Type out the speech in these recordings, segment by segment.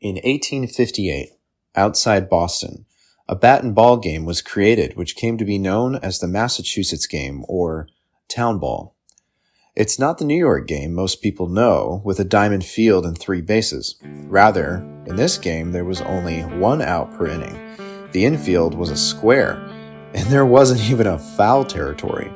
In 1858, outside Boston, a bat and ball game was created which came to be known as the Massachusetts game or town ball. It's not the New York game most people know with a diamond field and three bases. Rather, in this game there was only one out per inning. The infield was a square, and there wasn't even a foul territory.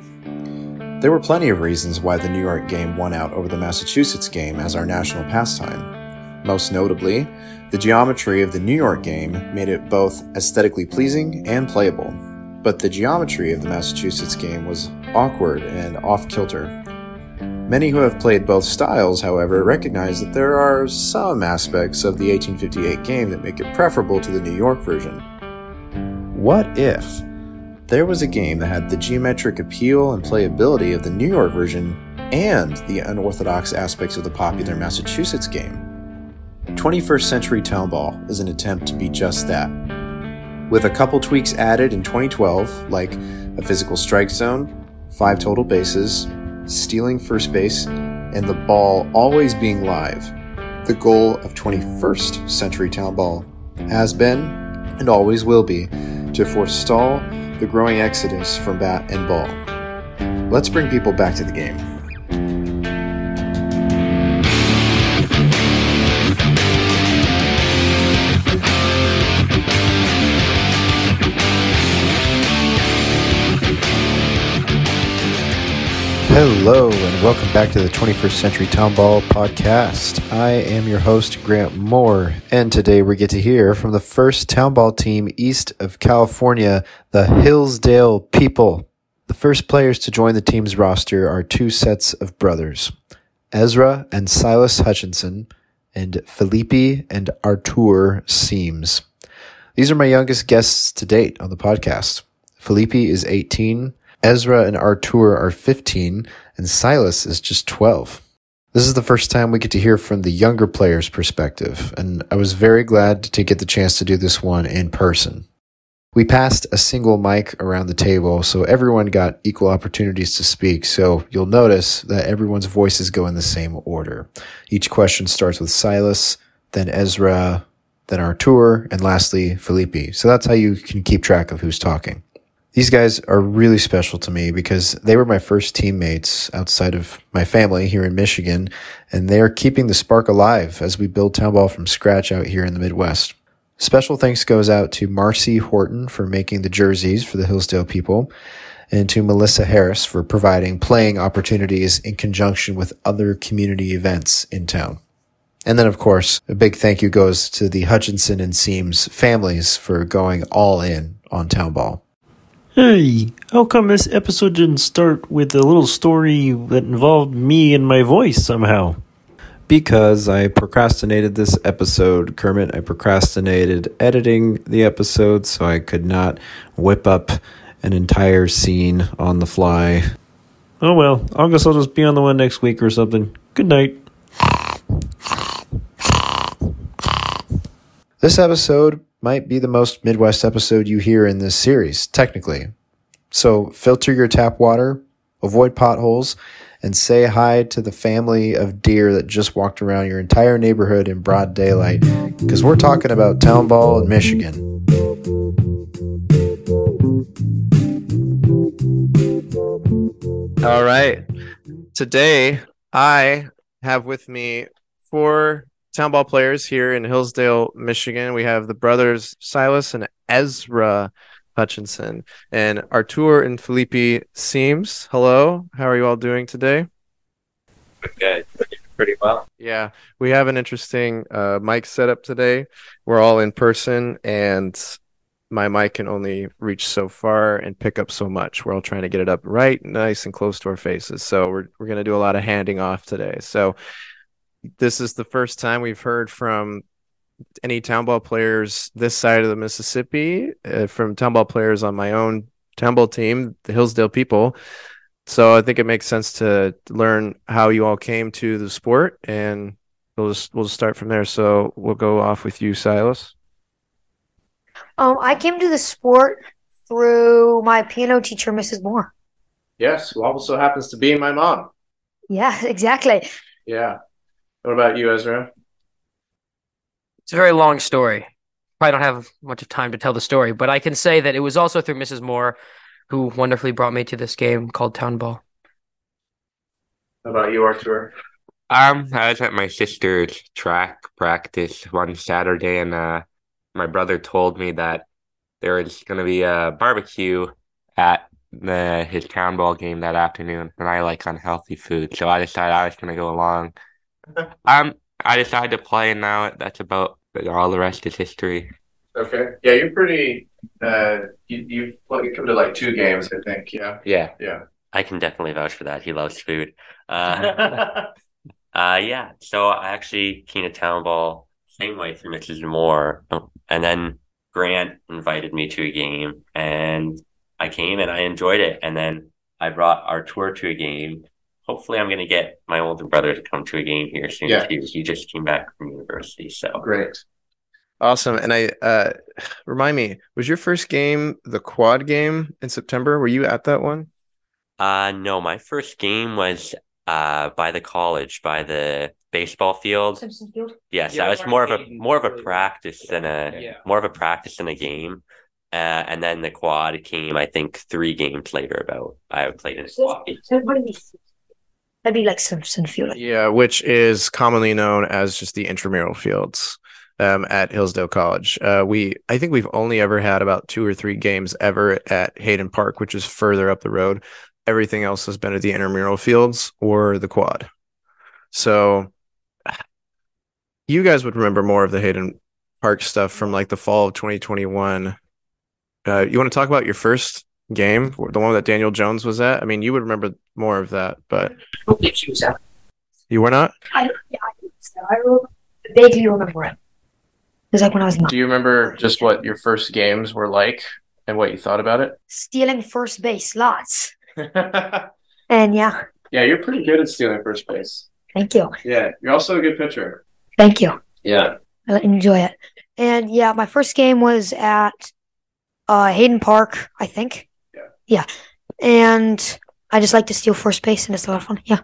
There were plenty of reasons why the New York game won out over the Massachusetts game as our national pastime. Most notably, the geometry of the New York game made it both aesthetically pleasing and playable. But the geometry of the Massachusetts game was awkward and off kilter. Many who have played both styles, however, recognize that there are some aspects of the 1858 game that make it preferable to the New York version. What if there was a game that had the geometric appeal and playability of the New York version and the unorthodox aspects of the popular Massachusetts game. 21st Century Town Ball is an attempt to be just that. With a couple tweaks added in 2012, like a physical strike zone, five total bases, stealing first base, and the ball always being live, the goal of 21st Century Town Ball has been, and always will be, to forestall the growing exodus from bat and ball. Let's bring people back to the game. Hello, and welcome back to the 21st Century Town Ball podcast. I am your host, Grant Moore, and today we get to hear from the first Town Ball team east of California, the Hillsdale People. The first players to join the team's roster are two sets of brothers, Ezra and Silas Hutchinson, and Felipe and Artur Siimes. These are my youngest guests to date on the podcast. Felipe is 18, Ezra and Artur are 15, and Silas is just 12. This is the first time we get to hear from the younger player's perspective, and I was very glad to get the chance to do this one in person. We passed a single mic around the table, so everyone got equal opportunities to speak. So you'll notice that everyone's voices go in the same order. Each question starts with Silas, then Ezra, then Artur, and lastly Felipe. So that's how you can keep track of who's talking. These guys are really special to me because they were my first teammates outside of my family here in Michigan, and they are keeping the spark alive as we build town ball from scratch out here in the Midwest. Special thanks goes out to Marcy Horton for making the jerseys for the Hillsdale people, and to Melissa Harris for providing playing opportunities in conjunction with other community events in town. And then, of course, a big thank you goes to the Hutchinson and Siimes families for going all in on town ball. Hey, how come this episode didn't start with a little story that involved me and my voice somehow? Because I procrastinated this episode, Kermit. I procrastinated editing the episode so I could not whip up an entire scene on the fly. Oh well, I guess I'll just be on the one next week or something. Good night. This episode might be the most Midwest episode you hear in this series, technically. So filter your tap water, avoid potholes, and say hi to the family of deer that just walked around your entire neighborhood in broad daylight, because we're talking about town ball in Michigan. All right. Today, I have with me four town ball players here in Hillsdale, Michigan. We have the brothers Silas and Ezra Hutchinson and Artur and Felipe Siimes. Hello, how are you all doing today? Good, pretty well. Yeah, we have an interesting uh, mic setup today. We're all in person, and my mic can only reach so far and pick up so much. We're all trying to get it up right, nice and close to our faces. So we're we're gonna do a lot of handing off today. So this is the first time we've heard from any town ball players this side of the Mississippi, uh, from town ball players on my own town ball team, the Hillsdale people. So I think it makes sense to learn how you all came to the sport, and we'll just we'll just start from there. So we'll go off with you, Silas. Um, I came to the sport through my piano teacher, Mrs. Moore. Yes, who also happens to be my mom. Yeah, exactly. Yeah. What about you, Ezra? It's a very long story. Probably don't have much of time to tell the story, but I can say that it was also through Mrs. Moore who wonderfully brought me to this game called Town Ball. How about you, Artur? Um, I was at my sister's track practice one Saturday, and uh, my brother told me that there was going to be a barbecue at the his town ball game that afternoon, and I like unhealthy food, so I decided I was going to go along. Um, I decided to play, and now that's about all the rest is history. Okay. Yeah, you're pretty. Uh, you, you've well, you come to like two games, I think. Yeah. Yeah. Yeah. I can definitely vouch for that. He loves food. Uh, uh, yeah. So I actually came to Town Ball same way through Mrs. Moore, and then Grant invited me to a game, and I came and I enjoyed it. And then I brought Artur to a game. Hopefully, I'm going to get my older brother to come to a game here soon Yeah. too. He just came back from university, so Great. Awesome. And I uh remind me, was your first game the quad game in September? Were you at that one? Uh no, my first game was uh by the college, by the baseball field. Simpson Field. Yes, Yeah, that was more of a more of a practice than a Yeah. more of a practice than a game. Uh, and then the quad came, I think, three games later. About I played in a quad. So what do you- That'd be like Simpson Field. Yeah, which is commonly known as just the intramural fields um, at Hillsdale College. Uh, we, I think we've only ever had about two or three games ever at Hayden Park, which is further up the road. Everything else has been at the intramural fields or the quad. So you guys would remember more of the Hayden Park stuff from like the fall of 2021. Uh, you want to talk about your first game, the one that Daniel Jones was at? I mean, you would remember more of that, but don't she was out. you were not. I, yeah, I, think so. I remember, vaguely remember it. It was like when I was nine. Do you remember just what your first games were like and what you thought about it? stealing first base lots. And yeah, yeah, you're pretty good at stealing first base. thank you. Yeah, you're also a good pitcher. Thank you. Yeah. I enjoy it. And yeah, my first game was at uh, Hayden Park, I think. Yeah. Yeah. And I just like to steal first base, and it's a lot of fun. Yeah.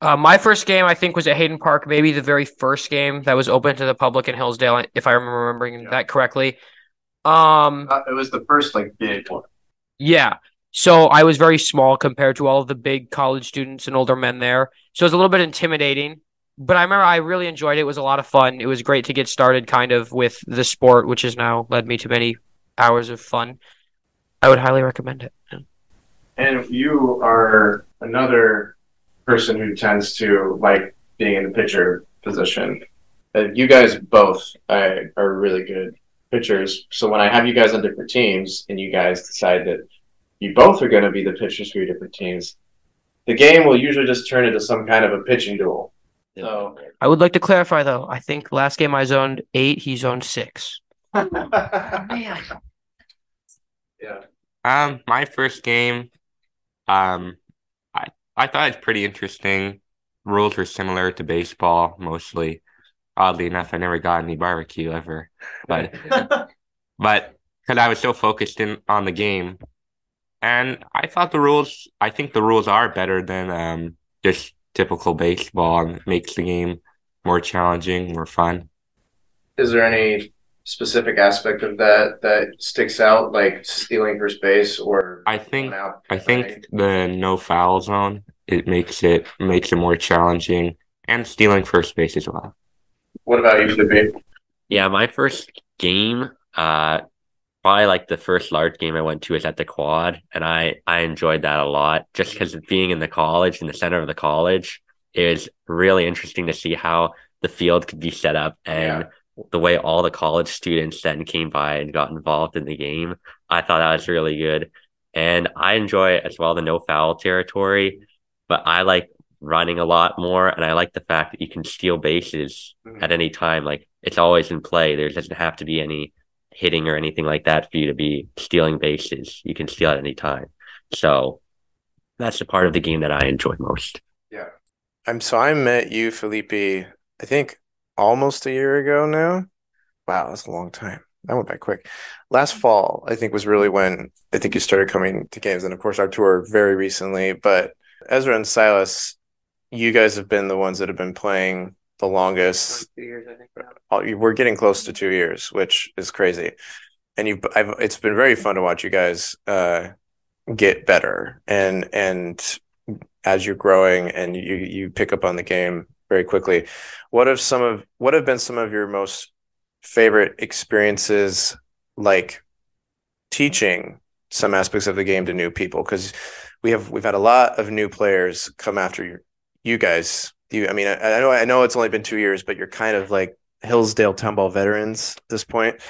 Uh, my first game, I think, was at Hayden Park, maybe the very first game that was open to the public in Hillsdale, if I remember remembering Yeah. that correctly. Um, Uh, it was the first like big one. yeah. So I was very small compared to all of the big college students and older men there. So it was a little bit intimidating. But I remember I really enjoyed it. It was a lot of fun. It was great to get started kind of with the sport, which has now led me to many hours of fun. I would highly recommend it. And you are another person who tends to like being in the pitcher position. Uh, you guys both uh, are really good pitchers. So when I have you guys on different teams and you guys decide that you both are going to be the pitchers for your different teams, the game will usually just turn into some kind of a pitching duel. So I would like to clarify though. I think last game I zoned eight, he zoned six. Man. yeah, Um, my first game, um, I I thought it's pretty interesting. Rules were similar to baseball mostly. Oddly enough, I never got any barbecue ever, but but because I was so focused in on the game, and I thought the rules. I think the rules are better than um just typical baseball, and makes the game more challenging, more fun. is there any specific aspect of that that sticks out, like stealing first base or I think out I think the no foul zone it makes it makes it more challenging, and stealing first base as well. What about you, Felipe? Yeah, my first game, uh, probably like the first large game I went to was at the quad, and I I enjoyed that a lot just because being in the college, in the center of the college, is really interesting to see how the field could be set up and the way all the college students then came by and got involved in the game. I thought that was really good, and I enjoy as well the no foul territory, but I like running a lot more, and I like the fact that you can steal bases Mhm. at any time. Like it's always in play. There doesn't have to be any hitting or anything like that for you to be stealing bases. You can steal at any time. So that's the part of the game that I enjoy most. Yeah. I'm so I met you, Felipe, I think almost a year ago now. Wow, that's a long time. That went by quick. Last fall, I think was really when I think you started coming to games, and of course Artur very recently. But Ezra and Silas, you guys have been the ones that have been playing the longest. Two years, I think. Oh, We're getting close to two years, which is crazy. And you, I've, it's been very fun to watch you guys uh, get better, and and as you're growing and you you pick up on the game very quickly. What have some of what have been some of your most favorite experiences, like teaching some aspects of the game to new people? Because we have we've had a lot of new players come after you, you guys. You, I mean, I, I know I know it's only been two years, but you're kind of like Hillsdale Town Ball veterans at this point.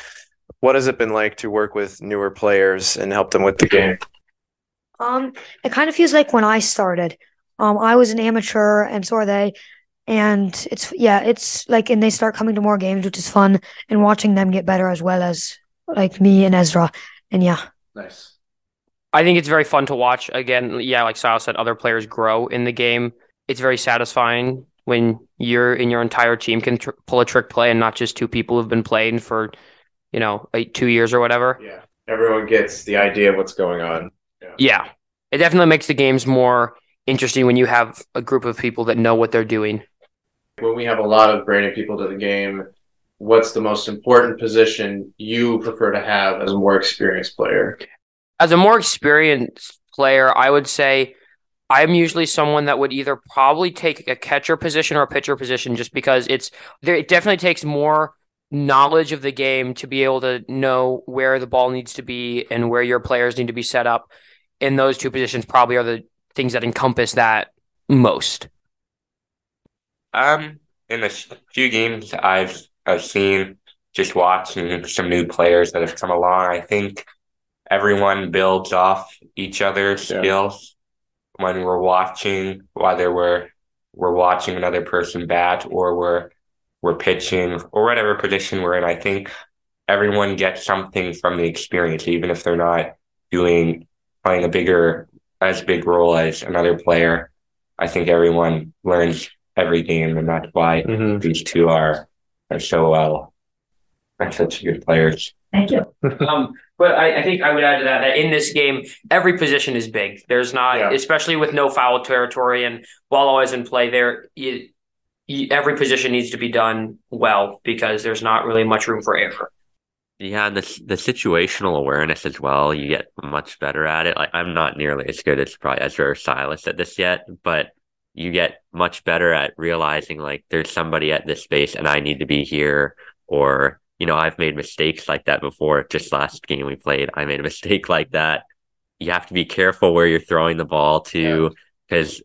What has it been like to work with newer players and help them with the game? Um, it kind of feels like when I started. Um, I was an amateur and so are they. And it's yeah, it's like and they start coming to more games, which is fun, and watching them get better as well as like me and Ezra. And yeah. Nice. I think it's very fun to watch. Again, yeah, like Sal said, other players grow in the game. It's very satisfying when you're in your entire team can tr- pull a trick play and not just two people who've been playing for, you know, eight, two years or whatever. Yeah, everyone gets the idea of what's going on. Yeah, it definitely makes the games more interesting when you have a group of people that know what they're doing. When we have a lot of brand new people to the game, what's the most important position you prefer to have as a more experienced player? As a more experienced player, I would say I'm usually someone that would either probably take a catcher position or a pitcher position just because it's there it definitely takes more knowledge of the game to be able to know where the ball needs to be and where your players need to be set up. And those two positions probably are the things that encompass that most. Um, in the s- few games I've I've seen, just watching some new players that have come along, I think everyone builds off each other's Yeah. skills when we're watching, whether we're we're watching another person bat or we're we're pitching or whatever position we're in. I think everyone gets something from the experience, even if they're not doing playing a bigger as big role as another player. I think everyone learns every game, and that's why Mm-hmm. these two are are so well. Are such good players. Thank you. um, but I, I think I would add to that that in this game, every position is big. There's not, Yeah. especially with no foul territory and ball always in play. There, you, you, every position needs to be done well because there's not really much room for error. Yeah, and the the situational awareness as well, you get much better at it. Like I'm not nearly as good as probably Ezra or Silas at this yet, but you get much better at realizing like there's somebody at this space and I need to be here. Or, you know, I've made mistakes like that before. Just last game we played, I made a mistake like that. You have to be careful where you're throwing the ball to because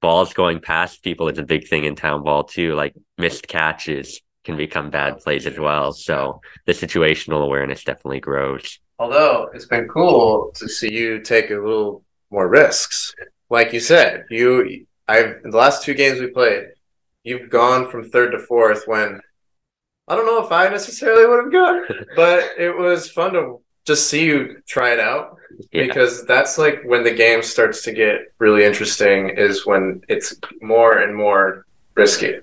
balls going past people is a big thing in town ball too. Like missed catches can become bad plays as well. So the situational awareness definitely grows. Although it's been cool to see you take a little more risks. Like you said, you I've in the last two games we played, you've gone from third to fourth when I don't know if I necessarily would have gone, but it was fun to just see you try it out Yeah. because that's like when the game starts to get really interesting is when it's more and more risky.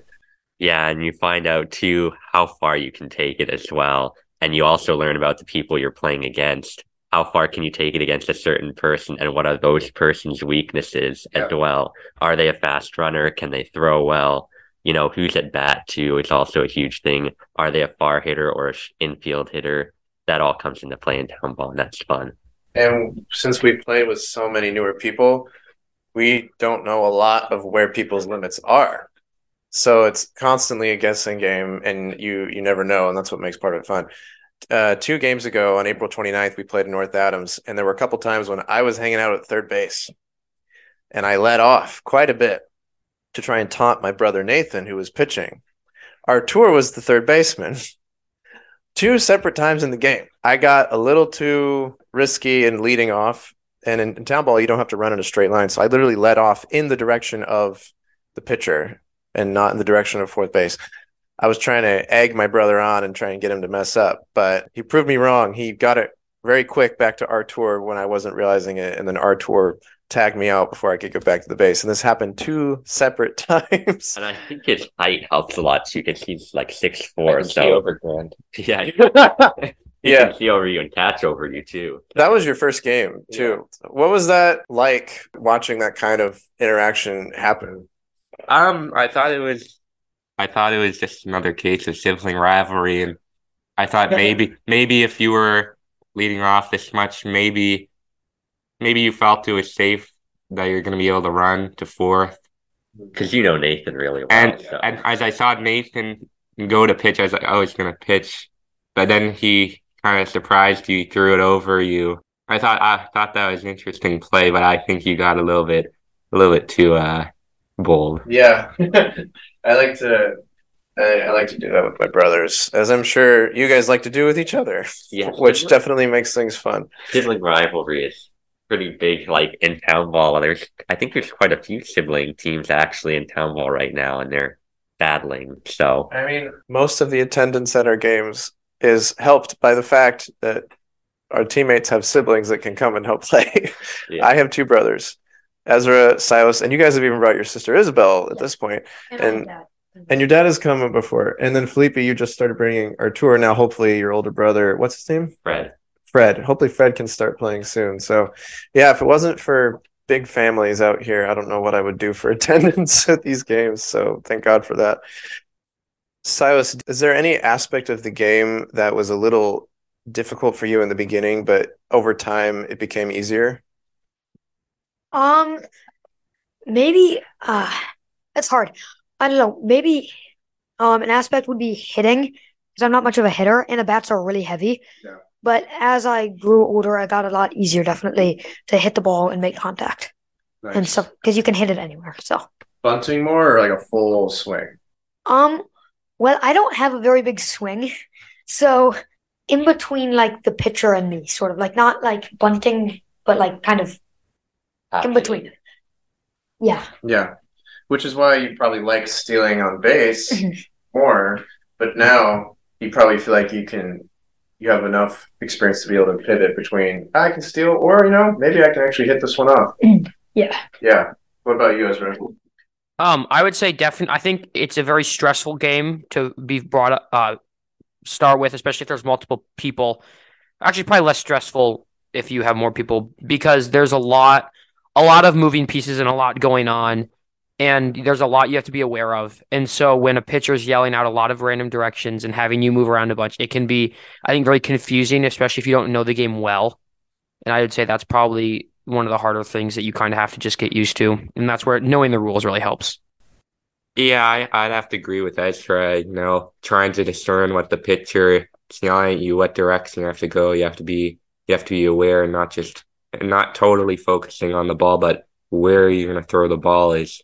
Yeah, and you find out too how far you can take it as well. And you also learn about the people you're playing against. How far can you take it against a certain person and what are those person's weaknesses as well? Are they a fast runner? Can they throw well? You know, who's at bat too it's also a huge thing. Are they a far hitter or a infield hitter? That all comes into play in town ball, and that's fun. And since we play with so many newer people, we don't know a lot of where people's limits are. So it's constantly a guessing game and you you never know, and that's what makes part of it fun. Uh, two games ago on April 29th, we played North Adams, and there were a couple times when I was hanging out at third base and I let off quite a bit to try and taunt my brother Nathan, who was pitching. Artur was the third baseman. Two separate times in the game, I got a little too risky in leading off. And in, in town ball, you don't have to run in a straight line. So I literally let off in the direction of the pitcher and not in the direction of fourth base. I was trying to egg my brother on and try and get him to mess up, but he proved me wrong. He got it very quick back to Artur when I wasn't realizing it, and then Artur tagged me out before I could get back to the base. And this happened two separate times. And I think his height helps a lot too, because he's like six four. See So over Grant. yeah, he Yeah. can see over you and catch over you too. That was your first game too. What was that like watching that kind of interaction happen? Um, I thought it was I thought it was just another case of sibling rivalry, and I thought maybe maybe if you were leading off this much, maybe maybe you felt it was safe that you're going to be able to run to fourth. Because you know Nathan really well. And so. and as I saw Nathan go to pitch, I was like, oh, he's going to pitch, but then he kind of surprised you, threw it over you. I thought I thought that was an interesting play, but I think you got a little bit a little bit too uh bold. Yeah, I like to. I, I like to do that with my brothers, as I'm sure you guys like to do with each other, yeah, which definitely makes things fun. sibling rivalry is pretty big. Like in town ball, there's I think there's quite a few sibling teams actually in town ball right now, and they're battling. So I mean, most of the attendance at our games is helped by the fact that our teammates have siblings that can come and help play. yeah, I have two brothers, Ezra, Silas, and you guys have even brought your sister Isabel at this point. And- And your dad has come before. And then Felipe, you just started bringing Artur now. Hopefully, your older brother, what's his name? Fred. Fred. Hopefully, Fred can start playing soon. So, yeah, if it wasn't for big families out here, I don't know what I would do for attendance at these games. So, thank God for that. Silas, is there any aspect of the game that was a little difficult for you in the beginning, but over time it became easier? Um, maybe uh that's hard. I don't know. Maybe um an aspect would be hitting because I'm not much of a hitter and the bats are really heavy. Yeah. But as I grew older, I got a lot easier definitely to hit the ball and make contact and stuff because you can hit it anywhere. So, bunting more or like a full swing? um, well, I don't have a very big swing, so in between like the pitcher and me, sort of like not like bunting, but like kind of in between. Yeah. Yeah, which is why you probably like stealing on base Mhm. more. But now you probably feel like you can, you have enough experience to be able to pivot between I can steal, or you know, maybe I can actually hit this one off. Yeah. Yeah. What about you, Ezra? Um, I would say definitely. I think it's a very stressful game to be brought up, uh, start with, especially if there's multiple people. Actually, probably less stressful if you have more people because there's a lot, a lot of moving pieces and a lot going on, and there's a lot you have to be aware of. And so when a pitcher's yelling out a lot of random directions and having you move around a bunch, it can be, I think, very confusing, especially if you don't know the game well. And I would say that's probably one of the harder things that you kind of have to just get used to, and that's where knowing the rules really helps. Yeah, I, I'd have to agree with Ezra. You know, trying to discern what the pitcher is yelling at you, what direction you have to go. You have to be you have to be aware and not just not totally focusing on the ball, but where you're going to throw the ball is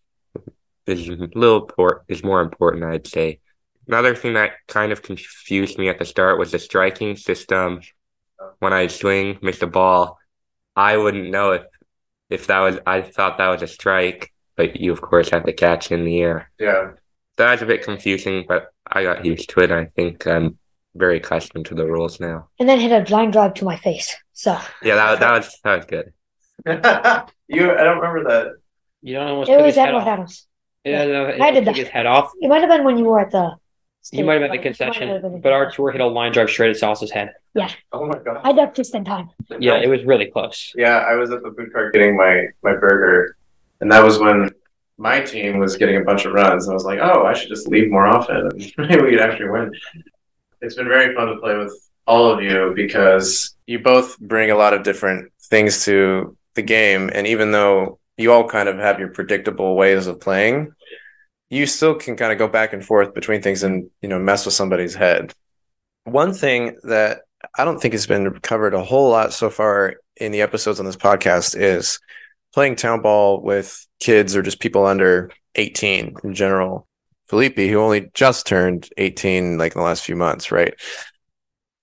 is little port is more important, I'd say. Another thing that kind of confused me at the start was the striking system. When I swing, miss the ball, I wouldn't know if if that was. I thought that was a strike, but you of course have to catch in the air. Yeah. That was a bit confusing, but I got used to it. I think I'm very accustomed to the rules now. And then hit a blind drive to my face. So Yeah, that that was that was good. you, I don't remember that. You don't almost it took was at head North off. Adams. Yeah, no, I did took that. his head off. It might have been when you were at the. You might have been at the It might have concession, but Artur hit a line drive straight at Silas's head. Yeah. Oh my god. I ducked just in time. Yeah, it was really close. Yeah, I was at the food cart getting my my burger, and that was when my team was getting a bunch of runs. And I was like, oh, I should just leave more often, maybe we could actually win. It's been very fun to play with all of you because you both bring a lot of different things to the game, and even though you all kind of have your predictable ways of playing, you still can kind of go back and forth between things and you know mess with somebody's head. One thing that I don't think has been covered a whole lot so far in the episodes on this podcast is playing town ball with kids or just people under 18 in general. Felipe, who only just turned 18 like in the last few months, right?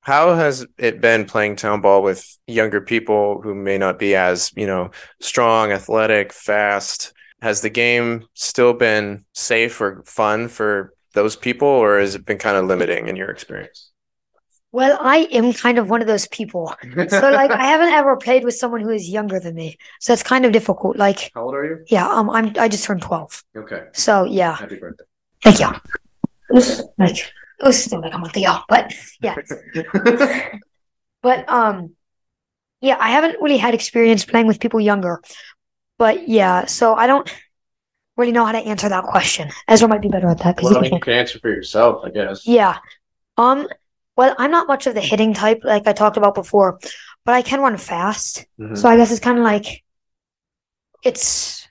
How has it been playing town ball with younger people who may not be as, you know, strong, athletic, fast? Has the game still been safe or fun for those people, or has it been kind of limiting in your experience? Well, I am kind of one of those people. So like I haven't ever played with someone who is younger than me. So it's kind of difficult. Like, How old are you? yeah, um I'm I just turned 12. Okay. So yeah, Happy birthday. Thank you. It was like it was still like a month ago, but yeah. But um yeah, I haven't really had experience playing with people younger. But yeah, so I don't really know how to answer that question. Ezra might be better at that because Well, you can answer for yourself, I guess. Yeah. Um, well, I'm not much of the hitting type, like I talked about before, but I can run fast. Mhm. So I guess it's kind of like it's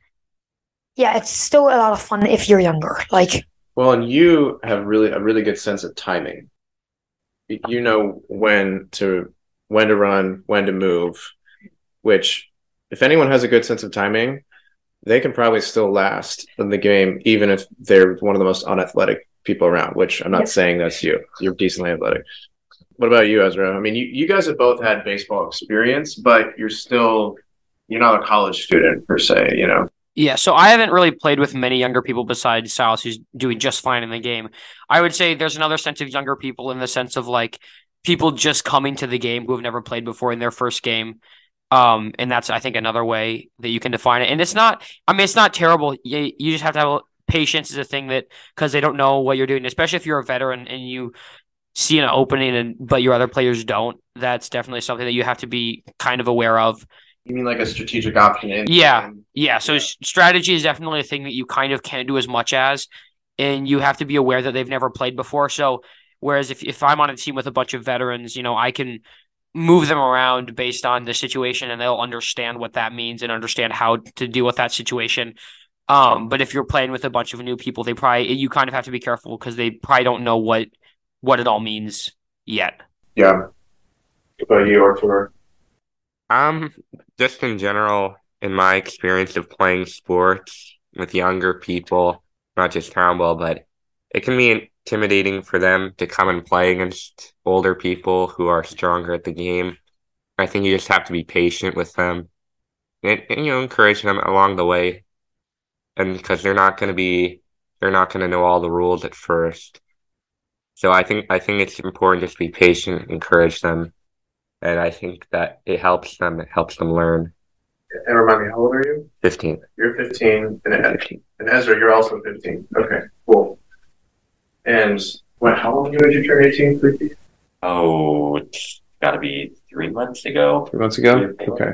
yeah, it's still a lot of fun if you're younger. Like Well, and you have really a really good sense of timing. You know when to when to run, when to move, which if anyone has a good sense of timing, they can probably still last in the game, even if they're one of the most unathletic people around, which I'm not Yeah. saying that's you. You're decently athletic. What about you, Ezra? I mean, you, you guys have both had baseball experience, but you're still you're not a college student per se, you know. Yeah, so I haven't really played with many younger people besides Silas, who's doing just fine in the game. I would say there's another sense of younger people in the sense of like people just coming to the game who have never played before in their first game. Um, and that's I think another way that you can define it. And it's not, I mean, it's not terrible. You, you just have to have patience is a thing that because they don't know what you're doing, especially if you're a veteran and you see an opening and but your other players don't. That's definitely something that you have to be kind of aware of. You mean like a strategic option in Yeah. Yeah, so s- strategy is definitely a thing that you kind of can't do as much as, and you have to be aware that they've never played before. So, whereas if, if I'm on a team with a bunch of veterans, you know, I can move them around based on the situation and they'll understand what that means and understand how to deal with that situation. Um, but if you're playing with a bunch of new people, they probably you kind of have to be careful because they probably don't know what what it all means yet. Yeah. What about you, Artur? Um, just in general, in my experience of playing sports with younger people, not just townball, but it can be intimidating for them to come and play against older people who are stronger at the game. I think you just have to be patient with them and, and you know, encourage them along the way. And because they're not going to be, they're not going to know all the rules at first. So I think, I think it's important just to be patient, encourage them and I think that it helps them. It helps them learn. And remind me, how old are you? Fifteen. You're 15, and, and Ezra, you're also 15. Okay, cool. And what? How long ago did you turn 18, Freaky? Oh, it's got to be three months ago. Three months ago. Okay.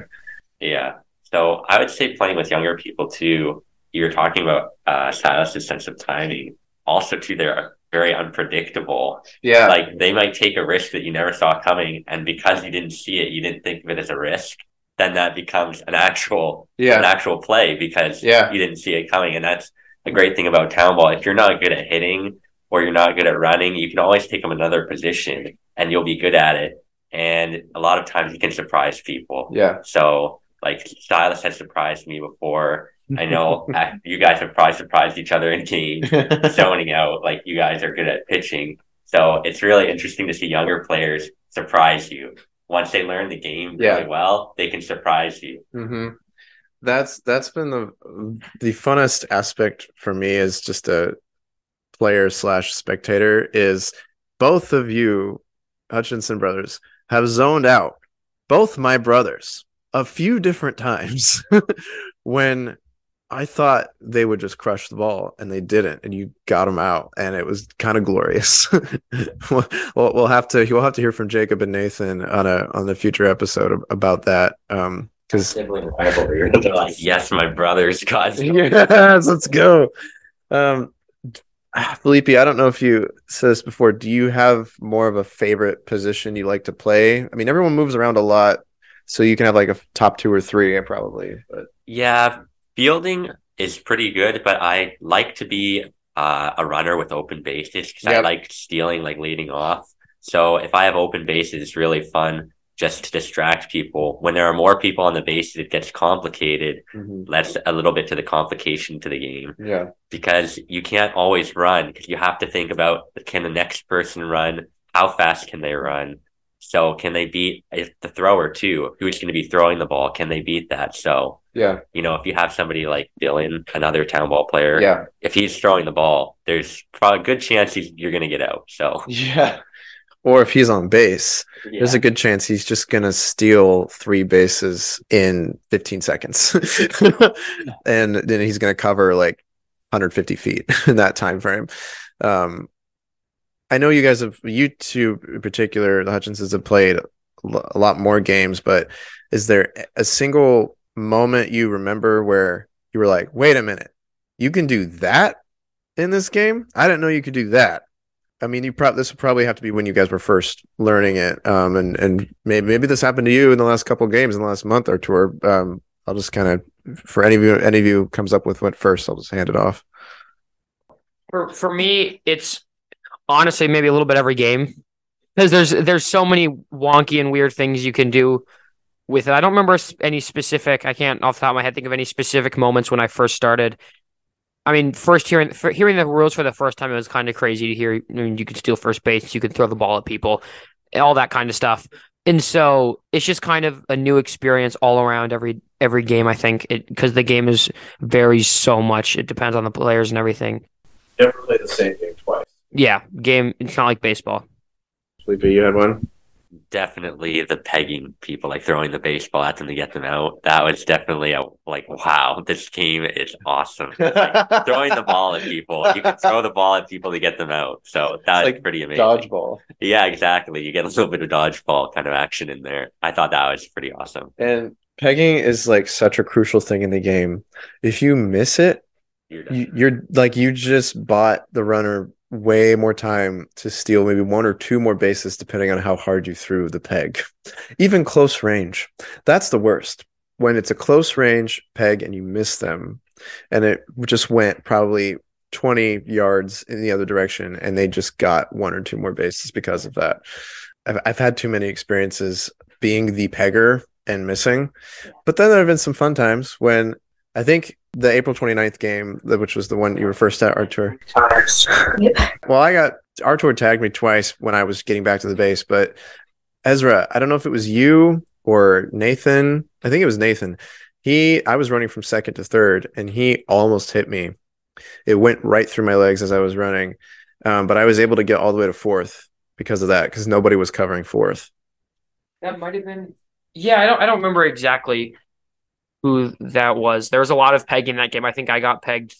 Yeah. So I would say playing with younger people too. You're talking about uh, Silas's sense of timing. Also, to they're very unpredictable. Yeah. Like they might take a risk that you never saw coming, and because you didn't see it, you didn't think of it as a risk. Then that becomes an actual yeah. an actual play because Yeah. you didn't see it coming. And that's a great thing about town ball. If you're not good at hitting or you're not good at running, you can always take them another position and you'll be good at it. And a lot of times you can surprise people. Yeah. So like Silas has surprised me before. I know you guys have probably surprised each other in games, zoning out. Like you guys are good at pitching. So it's really interesting to see younger players surprise you. Once they learn the game Yeah. really well, they can surprise you. Mm-hmm. That's that's been the the funnest aspect for me as just a player slash spectator is both of you Hutchinson brothers have zoned out both my brothers a few different times when I thought they would just crush the ball and they didn't and you got them out and it was kind of glorious. we'll, we'll have to you'll have to hear from Jacob and Nathan on a on the future episode about that um Sibling rivalry. They're like, yes, my brothers. God, yes, let's go. Um, Felipe, I don't know if you said this before. Do you have more of a favorite position you like to play? I mean, everyone moves around a lot, so you can have like a top two or three, probably. But Yeah, fielding is pretty good, but I like to be uh, a runner with open bases because I like stealing, like leading off. So if I have open bases, it's really fun just to distract people. When there are more people on the bases, it gets complicated. That's a little bit to the complication to the game Yeah. because you can't always run because you have to think about can the next person run? How fast can they run? So can they beat if the thrower too? Who's going to be throwing the ball? Can they beat that? So Yeah. you know, if you have somebody like Dylan, another town ball player, Yeah. if he's throwing the ball, there's probably a good chance he's, you're going to get out. So Yeah. or if he's on base, yeah. there's a good chance he's just gonna steal three bases in 15 seconds, and then he's gonna cover like 150 feet in that time frame. Um, I know you guys have you two in particular, the Hutchinsons have played a lot more games, but is there a single moment you remember where you were like, "Wait a minute, you can do that in this game. I didn't know you could do that. I mean, you probably this would probably have to be when you guys were first learning it, um, and and maybe maybe this happened to you in the last couple games in the last month or tour. Um, I'll just kind of for any of you any of you comes up with what first, I'll just hand it off. For for me, it's honestly maybe a little bit every game because there's there's so many wonky and weird things you can do with it. I don't remember any specific. I can't off the top of my head think of any specific moments when I first started. I mean, first hearing hearing the rules for the first time, it was kind of crazy to hear. I mean, you could steal first base, you could throw the ball at people, all that kind of stuff. And so it's just kind of a new experience all around every every game. I think because the game is varies so much. It depends on the players and everything. Never play the same game. Yeah, game. It's not like baseball. Sleepy, you had one. definitely the pegging people, like throwing the baseball at them to get them out. That was definitely a like, wow, this game is awesome. Like, throwing the ball at people, you can throw the ball at people to get them out. So that's like pretty amazing. Dodgeball. Yeah, exactly. You get a little bit of dodgeball kind of action in there. I thought that was pretty awesome. And pegging is like such a crucial thing in the game. If you miss it, You're you, you're like you just bought the runner way more time to steal maybe one or two more bases depending on how hard you threw the peg. Even close range. That's the worst. When it's a close range peg and you miss them and it just went probably 20 yards in the other direction and they just got one or two more bases because of that. I've, I've had too many experiences being the pegger and missing. But then there have been some fun times when I think the April 29th game, which was the one you were first at Artur. Well, I got Artur tagged me twice when I was getting back to the base, but Ezra, I don't know if it was you or Nathan. I think it was Nathan. He, I was running from second to third, and he almost hit me. It went right through my legs as I was running, um, but I was able to get all the way to fourth because of that, because nobody was covering fourth. That might have been. Yeah, I don't. I don't remember exactly who that was. There was a lot of pegging in that game. I think I got pegged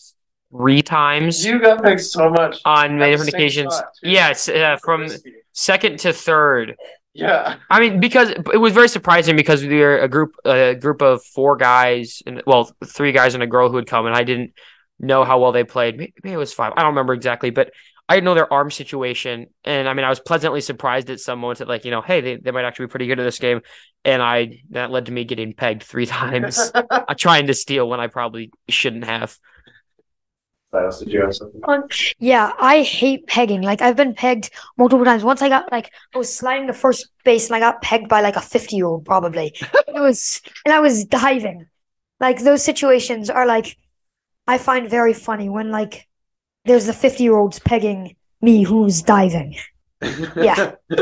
three times You got picked so much. on many different occasions. spot. Yes, uh, from second to third. Yeah. I mean, because it was very surprising because we were a group, a group of four guys, and well, three guys and a girl who had come, and I didn't know how well they played. Maybe it was five. I don't remember exactly, but I didn't know their arm situation, and I mean, I was pleasantly surprised at some moments that, like, you know, hey, they, they might actually be pretty good at this game, and I that led to me getting pegged three times, uh, trying to steal when I probably shouldn't have. Silas, did you have something? Um, yeah, I hate pegging. Like I've been pegged multiple times. Once I got like I was sliding to first base and I got pegged by like a 50 year old probably. it was and I was diving. Like those situations are like I find very funny when like there's the 50 year olds pegging me who's diving. Yeah.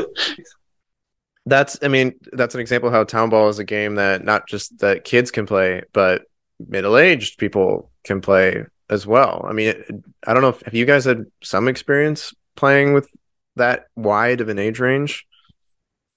That's, I mean, that's an example of how town ball is a game that not just that kids can play, but middle-aged people can play as well. I mean, I don't know if have you guys had some experience playing with that wide of an age range?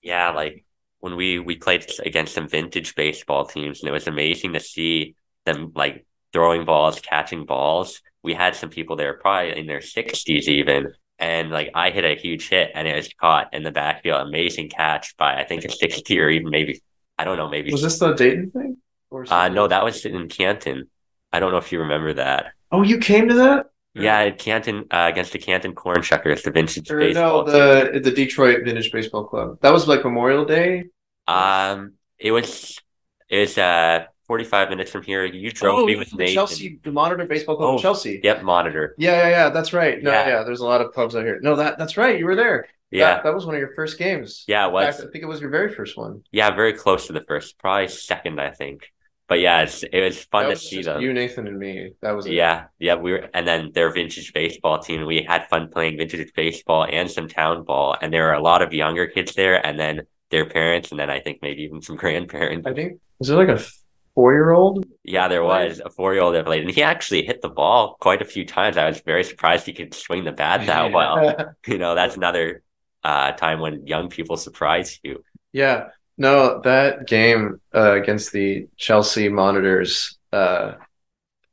Yeah, like when we we played against some vintage baseball teams, and it was amazing to see them like throwing balls, catching balls. We had some people there probably in their sixties even, and like I hit a huge hit, and it was caught in the backfield. Amazing catch by I think a sixty or even maybe I don't know maybe. Was this the Dayton thing? Or Uh, no, that was in Canton. I don't know if you remember that. Oh, you came to that? Yeah, Canton uh, against the Canton Corn Shuckers, the vintage Or baseball. no, the the Detroit Vintage Baseball Club. That was like Memorial Day. Um, it was it was uh forty five minutes from here. You drove oh, me with Nathan. Chelsea, the Monitor Baseball Club Oh, in Chelsea. Yep, monitor. Yeah, yeah, yeah. That's right. No, Yeah. yeah. There's a lot of clubs out here. No, that that's right. You were there. Yeah, That, that was one of your first games. yeah, it was. fact, I think it was your very first one. Yeah, very close to the first, probably second, I think. But yeah, it's, it was fun That to was see them. You, Nathan, and me. That was it. Yeah, yeah, we were, and then their vintage baseball team. We had fun playing vintage baseball and some town ball, and there were a lot of younger kids there, and then their parents, and then I think maybe even some grandparents. I think was there like a four year old? Yeah, there was a four-year-old that played, and he actually hit the ball quite a few times. I was very surprised he could swing the bat that well. You know, that's another uh, time when young people surprise you. Yeah. No, that game uh, against the Chelsea Monitors, uh,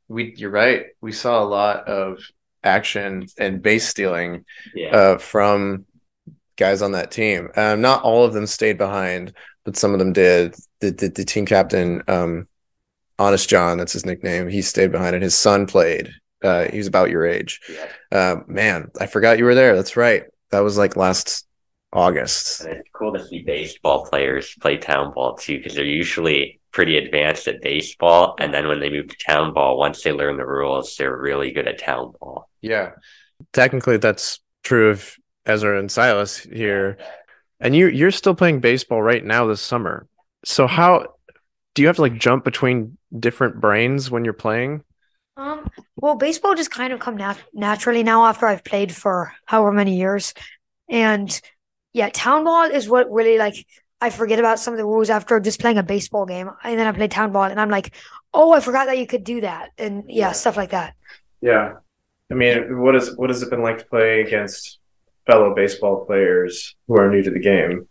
we you're right. We saw a lot of Action and base stealing Yeah, uh, from guys on that team. Um, not all of them stayed behind, but some of them did. The the, the team captain, um, Honest John, that's his nickname. He stayed behind, and his son played Uh, he was about your age. Yeah. Uh, man, I forgot you were there. That's right. That was like last August. And it's cool to see baseball players play town ball too, because they're usually pretty advanced at baseball. And then when they move to town ball, once they learn the rules, they're really good at town ball. Yeah. Technically, that's true of Ezra and Silas here. And you you're still playing baseball right now this summer. So how do you have to like jump between different brains when you're playing? Um, well, baseball just kind of come nat naturally now after I've played for however many years. And yeah, town ball is what really like I forget about some of the rules after just playing a baseball game. And then I play town ball and I'm like, oh, I forgot that you could do that. And yeah, stuff like that. Yeah. I mean, what is what has it been like to play against fellow baseball players who are new to the game?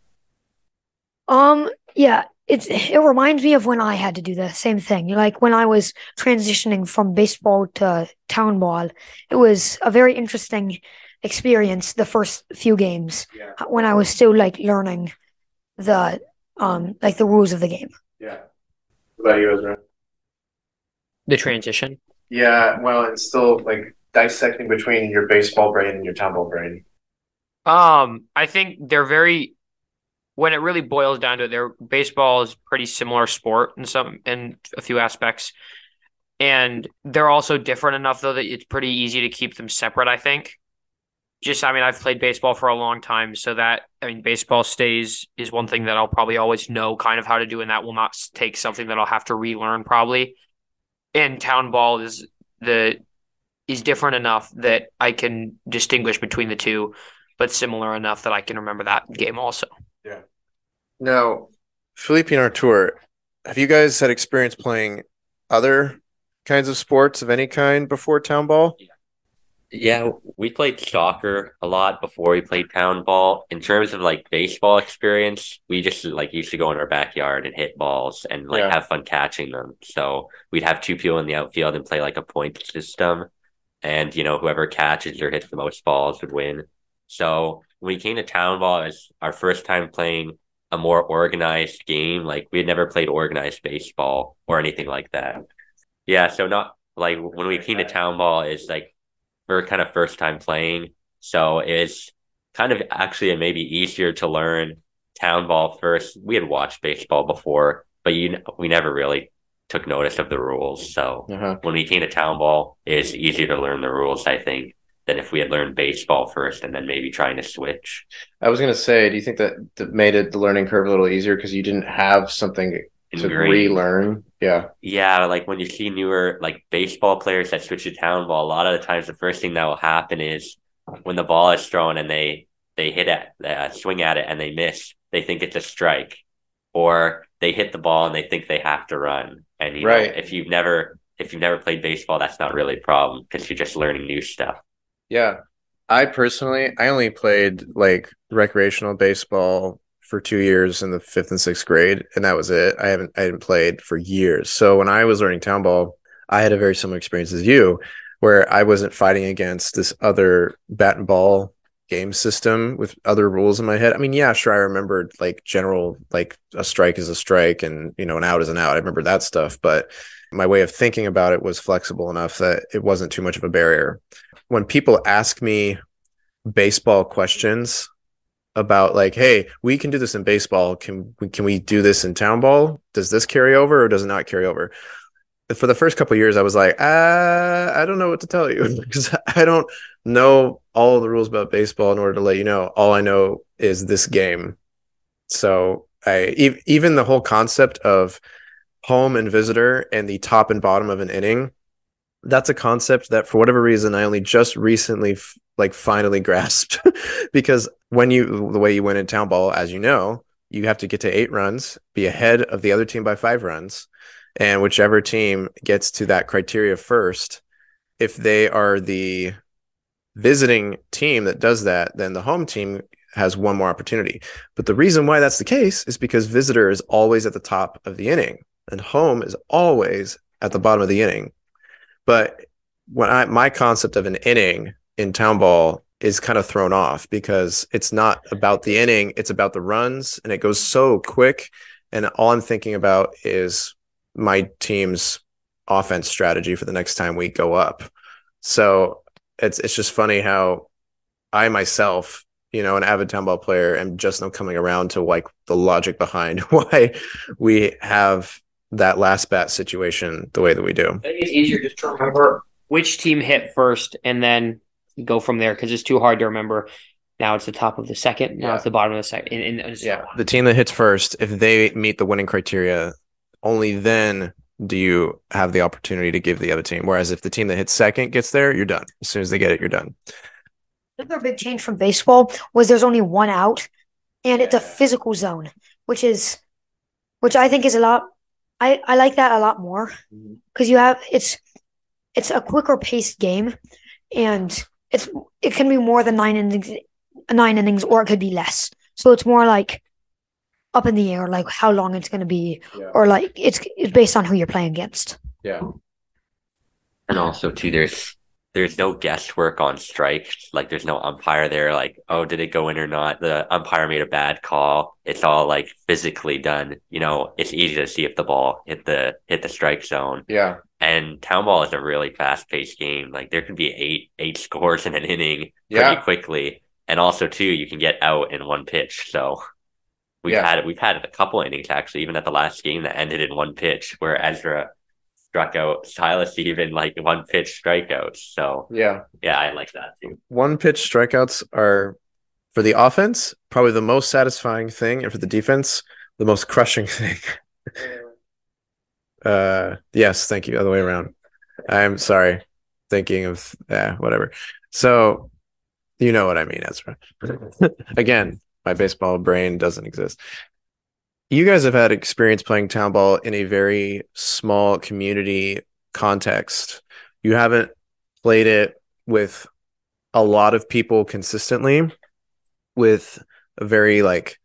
Um, yeah, it's it reminds me of when I had to do the same thing. Like when I was transitioning from baseball to town ball, it was a very interesting experience the first few games Yeah. when I was still like learning the um like the rules of the game. Yeah. What about you, Ezra? The transition. Yeah, well, it's still like dissecting between your baseball brain and your town ball brain. Um, I think they're very when it really boils down to it, their baseball is pretty similar sport in some in a few aspects. And they're also different enough though that it's pretty easy to keep them separate, I think. Just I mean, I've played baseball for a long time, so that I mean baseball stays is one thing that I'll probably always know kind of how to do, and that will not take something that I'll have to relearn probably. And town ball is the is different enough that I can distinguish between the two but similar enough that I can remember that game also. Now, Felipe and Artur, have you guys had experience playing other kinds of sports of any kind before town ball? Yeah, we played soccer a lot before we played town ball. In terms of like baseball experience, we just like used to go in our backyard and hit balls and like Yeah. have fun catching them. So we'd have two people in the outfield and play like a point system. And you know, whoever catches or hits the most balls would win. So when we came to town ball, it was our first time playing a more organized game. Like we had never played organized baseball or anything like that. Yeah, so not like when we came to town ball is like we're kind of first time playing. So it's kind of actually maybe easier to learn town ball first. We had watched baseball before, but you we never really took notice of the rules. So Uh-huh. when we came to town ball, it's easier to learn the rules, I think, than if we had learned baseball first and then maybe trying to switch. I was gonna say, do you think that, that made it the learning curve a little easier because you didn't have something to Ingrained. relearn? Yeah. Yeah, like when you see newer like baseball players that switch to town ball, a lot of the times the first thing that will happen is when the ball is thrown and they they hit it, uh, swing at it and they miss, they think it's a strike, or they hit the ball and they think they have to run. And you Right. know, if you've never if you've never played baseball, that's not really a problem because you're just learning new stuff. Yeah. I personally, I only played like recreational baseball for two years in the fifth and sixth grade, and that was it. I haven't, I hadn't played for years. So when I was learning town ball, I had a very similar experience as you, where I wasn't fighting against this other bat and ball game system with other rules in my head. I mean, yeah, sure, I remembered like general, like a strike is a strike, and you know, an out is an out. I remember that stuff, but my way of thinking about it was flexible enough that it wasn't too much of a barrier when people ask me baseball questions about like hey we can do this in baseball. Can we can we do this in town ball? Does this carry over or does it not carry over? For the first couple years i was like uh, i don't know what to tell you. Because i don't know all the rules about baseball in order to let you know. All i know is this game. So i e- even the whole concept of home and visitor and the top and bottom of an inning that's a concept that for whatever reason I only just recently f- like finally grasped. Because when you the way you win in town ball as you know you have to get to 8 runs be ahead of the other team by 5 runs and whichever team gets to that criteria first if they are the visiting team that does that then the home team has one more opportunity. But the reason why that's the case is because visitor is always at the top of the inning and home is always at the bottom of the inning but when I my concept of an inning in town ball is kind of thrown off because it's not about the inning, it's about the runs and it goes so quick. And all I'm thinking about is my team's offense strategy for the next time we go up. So it's it's just funny how I myself, you know, an avid town ball player, am just now coming around to like the logic behind why we have that last bat situation the way that we do. I think it's easier just to remember which team hit first and then go from there because it's too hard to remember. Now it's the top of the second. Now Yeah. it's the bottom of the second. And, and so. The team that hits first, if they meet the winning criteria, only then do you have the opportunity to give the other team. Whereas if the team that hits second gets there, you're done. As soon as they get it, you're done. Another big change from baseball was there's only one out, and it's a physical zone, which is, which I think is a lot. I I like that a lot more mm-hmm. because you have it's, it's a quicker paced game, and it's it can be more than nine innings, nine innings, or it could be less. So it's more like up in the air, like how long it's going to be, Yeah. or like it's it's based on who you're playing against. Yeah. And also too, there's there's no guesswork on strikes. Like there's no umpire there. Like, oh, did it go in or not? The umpire made a bad call. It's all like physically done. You know, it's easy to see if the ball hit the hit the strike zone. Yeah. And town ball is a really fast paced game. Like there could be eight eight scores in an inning pretty Yeah. quickly. And also too, you can get out in one pitch. So we've Yeah. had we've had a couple innings actually, even at the last game that ended in one pitch where Ezra struck out Silas even like one pitch strikeouts. So Yeah. yeah, I like that too. One pitch strikeouts are for the offense probably the most satisfying thing, and for the defense, the most crushing thing. uh, yes, thank you. Other way around. I'm sorry. Thinking of yeah, whatever. So you know what I mean, Ezra. Again, my baseball brain doesn't exist. You guys have had experience playing town ball in a very small community context. You haven't played it with a lot of people consistently with a very like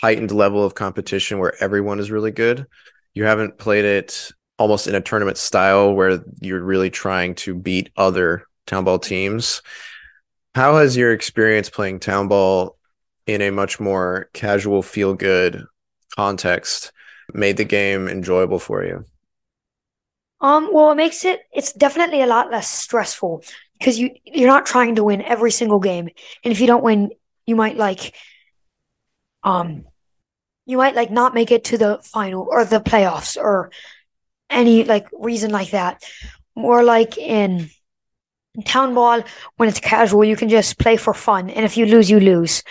heightened level of competition where everyone is really good. You haven't played it almost in a tournament style where you're really trying to beat other town ball teams. How has your experience playing town ball in a much more casual, feel good context made the game enjoyable for you? Um, well, it makes it it's definitely a lot less stressful because you you're not trying to win every single game, and if you don't win, you might like um you might like not make it to the final or the playoffs or any like reason like that. More like in town ball when it's casual, you can just play for fun, and if you lose, you lose.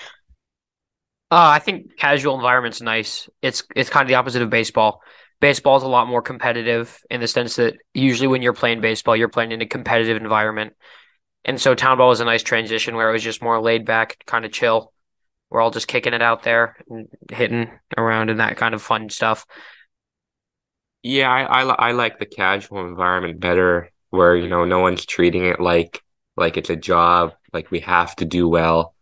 Uh, I think casual environment's nice. It's it's kind of the opposite of baseball. Baseball is a lot more competitive in the sense that usually when you're playing baseball, you're playing in a competitive environment. And so town ball was a nice transition where it was just more laid back, kind of chill. We're all just kicking it out there and hitting around and that kind of fun stuff. Yeah, I, I I like the casual environment better, where you know no one's treating it like like it's a job, like we have to do well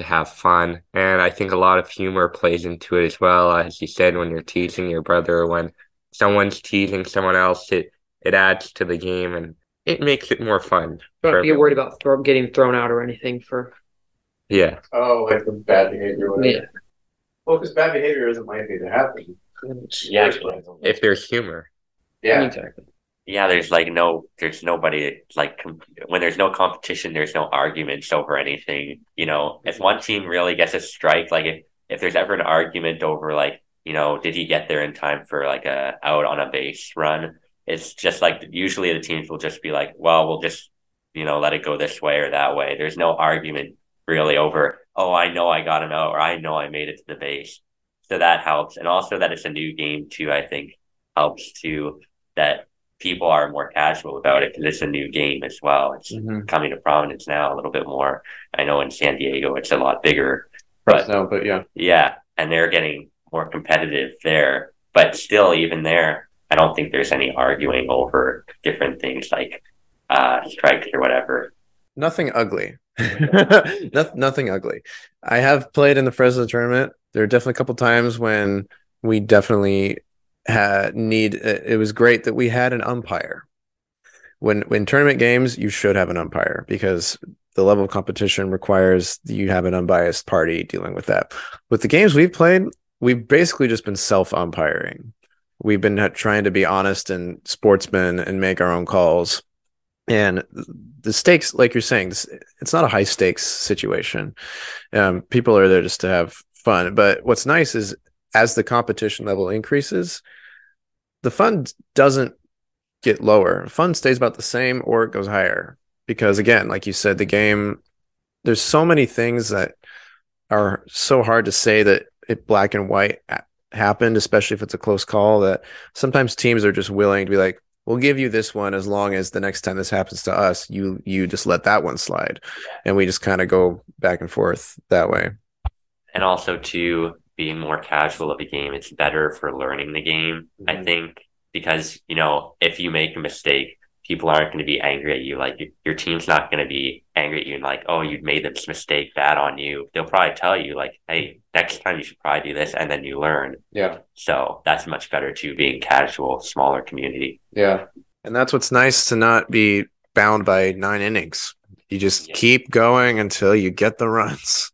to have fun. And I think a lot of humor plays into it as well, as you said, when you're teasing your brother, or when someone's teasing someone else, it it adds to the game and it makes it more fun. for Don't get worried about throw, getting thrown out or anything for Yeah, Oh, like the bad behavior. whatever. yeah. Well, because bad behavior isn't likely to happen. Yeah, if there's humor. Yeah. Exactly. Yeah, there's like no, there's nobody like com- when there's no competition, there's no arguments over anything. You know, if one team really gets a strike, like if if there's ever an argument over like, you know, did he get there in time for like a out on a base run? It's just like usually the teams will just be like, well, we'll just you know let it go this way or that way. There's no argument really over, oh, I know I got him out or I know I made it to the base. So that helps, and also that it's a new game too. I think helps too that people are more casual about it because it's a new game as well. It's Mhm. coming to prominence now a little bit more. I know in San Diego it's a lot bigger, but no, but yeah. yeah, and they're getting more competitive there. But still, even there, I don't think there's any arguing over different things like uh, strikes or whatever. Nothing ugly. Noth- nothing ugly. I have played in the Fresno tournament. There are definitely a couple times when we definitely need. It was great that we had an umpire. When when tournament games, you should have an umpire because the level of competition requires you have an unbiased party dealing with that. With the games we've played, we've basically just been self umpiring. We've been trying to be honest and sportsmen and make our own calls and the stakes, like you're saying, it's not a high stakes situation. Um, people are there just to have fun. But what's nice is as the competition level increases, the fund doesn't get lower. Fund stays about the same or it goes higher. Because again, like you said, the game, there's so many things that are so hard to say that it black and white happened, especially if it's a close call, that sometimes teams are just willing to be like, we'll give you this one as long as the next time this happens to us, you you just let that one slide. And we just kind of go back and forth that way. And also to being more casual of a game, it's better for learning the game. Mm-hmm. I think because, you know, if you make a mistake, people aren't going to be angry at you. Like your team's not going to be angry at you and like, oh, you made this mistake bad on you. They'll probably tell you like, hey, next time you should probably do this, and then you learn. Yeah. So that's much better to being casual, smaller community. Yeah. And that's what's nice to not be bound by nine innings. You just yeah. keep going until you get the runs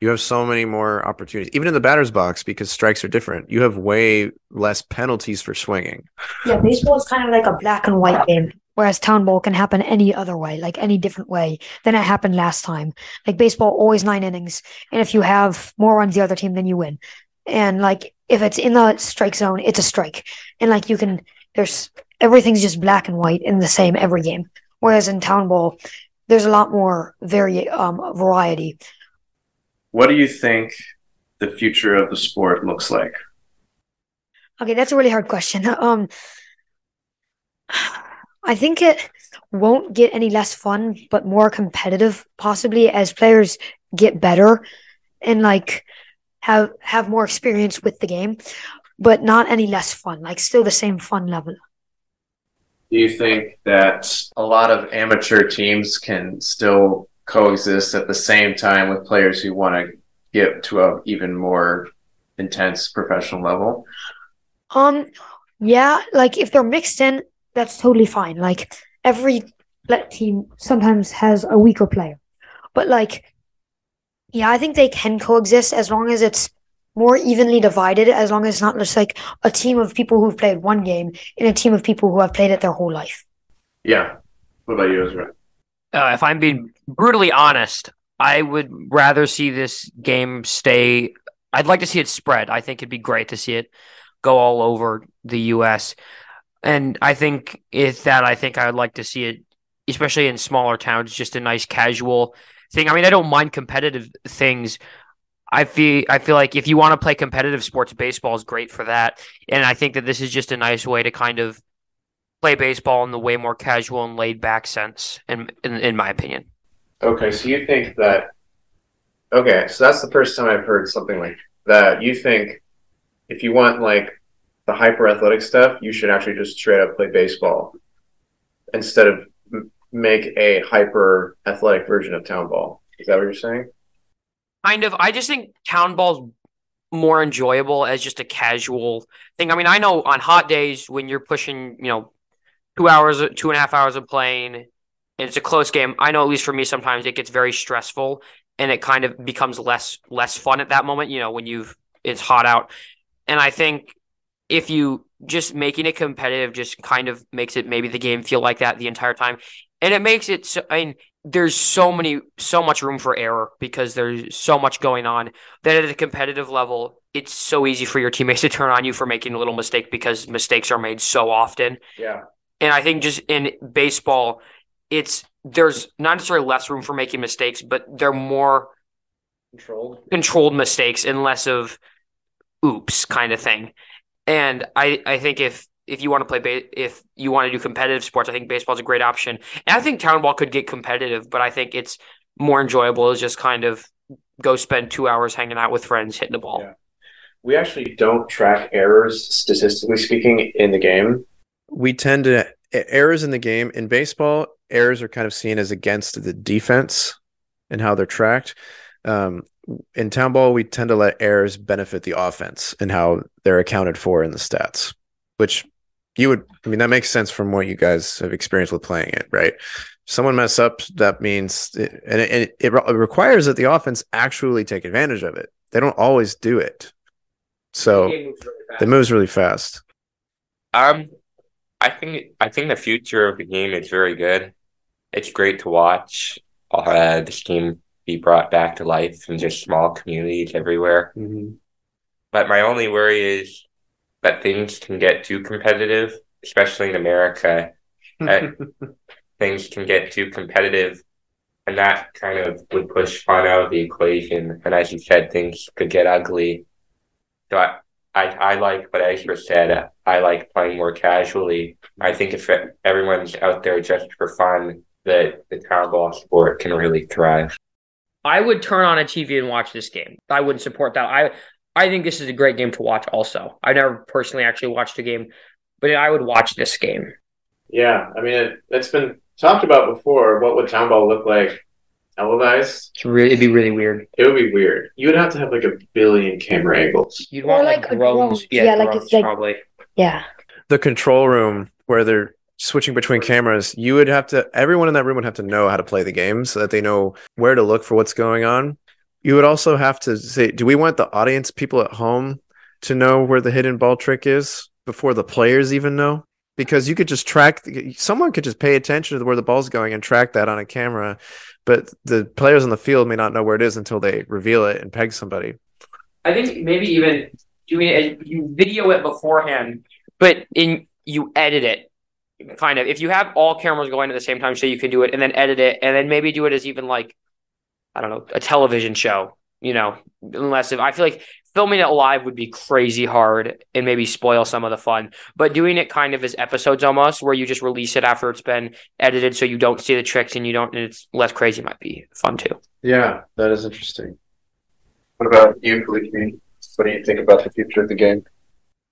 you have so many more opportunities, even in the batter's box, because strikes are different. You have way less penalties for swinging. Yeah, baseball is kind of like a black and white game, whereas town ball can happen any other way, like any different way than it happened last time. Like baseball, always nine innings, and if you have more runs the other team, then you win. And like if it's in the strike zone, it's a strike, and like you can, there's everything's just black and white in the same every game. Whereas in town ball, there's a lot more vari- um, variety what do you think the future of the sport looks like? Okay, that's a really hard question. Um, I think it won't get any less fun, but more competitive, possibly as players get better and like have have more experience with the game, but not any less fun. Like still the same fun level. Do you think that a lot of amateur teams can still coexist at the same time with players who want to get to a even more intense professional level? Um, yeah, like if they're mixed in, that's totally fine. Like every team sometimes has a weaker player, but like, yeah, I think they can coexist as long as it's more evenly divided. As long as it's not just like a team of people who've played one game and a team of people who have played it their whole life. Yeah. What about you, Ezra? Uh, if I'm being brutally honest, I would rather see this game stay. I'd like to see it spread. I think it'd be great to see it go all over the U.S. And I think if that, I think I would like to see it, especially in smaller towns, just a nice casual thing. I mean, I don't mind competitive things. I feel I feel like if you want to play competitive sports, baseball is great for that. And I think that this is just a nice way to kind of play baseball in the way more casual and laid back sense, in, in, in my opinion. Okay, so you think that? Okay, so that's the first time I've heard something like that. You think if you want like the hyper athletic stuff, you should actually just straight up play baseball instead of m- make a hyper athletic version of town ball. Is that what you're saying? Kind of. I just think town ball's more enjoyable as just a casual thing. I mean, I know on hot days when you're pushing, you know, two hours, two and a half hours of playing, and it's a close game. I know at least for me, sometimes it gets very stressful, and it kind of becomes less less fun at that moment. You know, when you've it's hot out, and I think if you just making it competitive just kind of makes it maybe the game feel like that the entire time, and it makes it. So, I mean, there's so many so much room for error because there's so much going on that at a competitive level it's so easy for your teammates to turn on you for making a little mistake because mistakes are made so often yeah and I think just in baseball, it's there's not necessarily less room for making mistakes, but they're more controlled controlled mistakes and less of oops kind of thing. And I I think if if you want to play ba- if you want to do competitive sports, I think baseball is a great option. And I think town ball could get competitive, but I think it's more enjoyable is just kind of go spend two hours hanging out with friends hitting the ball. Yeah. We actually don't track errors statistically speaking in the game we tend to errors in the game in baseball errors are kind of seen as against the defense and how they're tracked. Um, in town ball we tend to let errors benefit the offense and how they're accounted for in the stats which you would i mean that makes sense from what you guys have experienced with playing it right? Someone mess up that means it, and, it, it, it requires that the offense actually take advantage of it. They don't always do it. So it moves really fast. Um I think I think the future of the game is very good. it's great to watch uh, this game be brought back to life in just small communities everywhere. Mm-hmm. But my only worry is that things can get too competitive, especially in America. That things can get too competitive, and that kind of would push fun out of the equation. And as you said, things could get ugly. So I, I, I like what Ezra said. I like playing more casually. I think if everyone's out there just for fun, that the town ball sport can really thrive. I would turn on a TV and watch this game. I wouldn't support that. I I think this is a great game to watch. Also, I've never personally actually watched the game, but I would watch this game. Yeah, I mean it, it's been talked about before. What would town ball look like televised? It's really, it'd be really weird. It would be weird. You would have to have like a billion camera angles. You'd Or want like like, a drones. drone. Yeah, Yeah, like it's like- probably. Yeah. the control room where they're switching between cameras, you would have to everyone in that room would have to know how to play the game so that they know where to look for what's going on. You would also have to say, do we want the audience, people at home, to know where the hidden ball trick is before the players even know? Because you could just track, someone could just pay attention to where the ball's going and track that on a camera, but the players on the field may not know where it is until they reveal it and peg somebody. I think maybe even doing it, uh, you video it beforehand, but in you edit it. Kind of, if you have all cameras going at the same time, so you can do it, and then edit it, and then maybe do it as even like, I don't know, a television show. You know, unless if I feel like filming it live would be crazy hard and maybe spoil some of the fun. But doing it kind of as episodes almost, where you just release it after it's been edited, so you don't see the tricks and you don't, and it's less crazy, might be fun too. Yeah, that is interesting. What about you, Felipe? What do you think about the future of the game?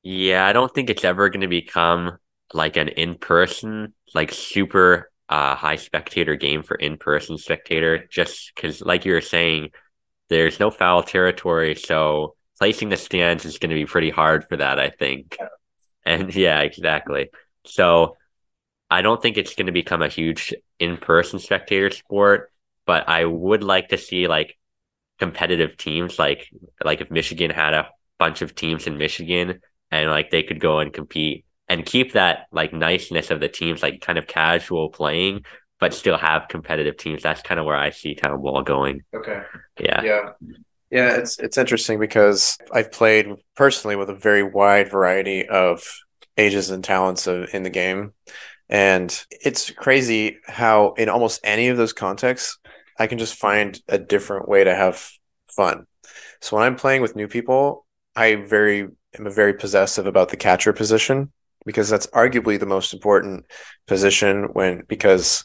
Yeah, I don't think it's ever going to become like an in-person, like super uh, high spectator game for in-person spectator. Just because, like you were saying, there's no foul territory, so placing the stands is going to be pretty hard for that. I think, and yeah, exactly. So I don't think it's going to become a huge in-person spectator sport, but I would like to see like competitive teams, like like if Michigan had a bunch of teams in Michigan and like they could go and compete and keep that like niceness of the teams, like kind of casual playing, but still have competitive teams. That's kind of where I see town ball going. Okay. Yeah. Yeah. Yeah, it's it's interesting because I've played personally with a very wide variety of ages and talents of, in the game, and it's crazy how in almost any of those contexts, I can just find a different way to have fun. So when I'm playing with new people, I very am very possessive about the catcher position because that's arguably the most important position when because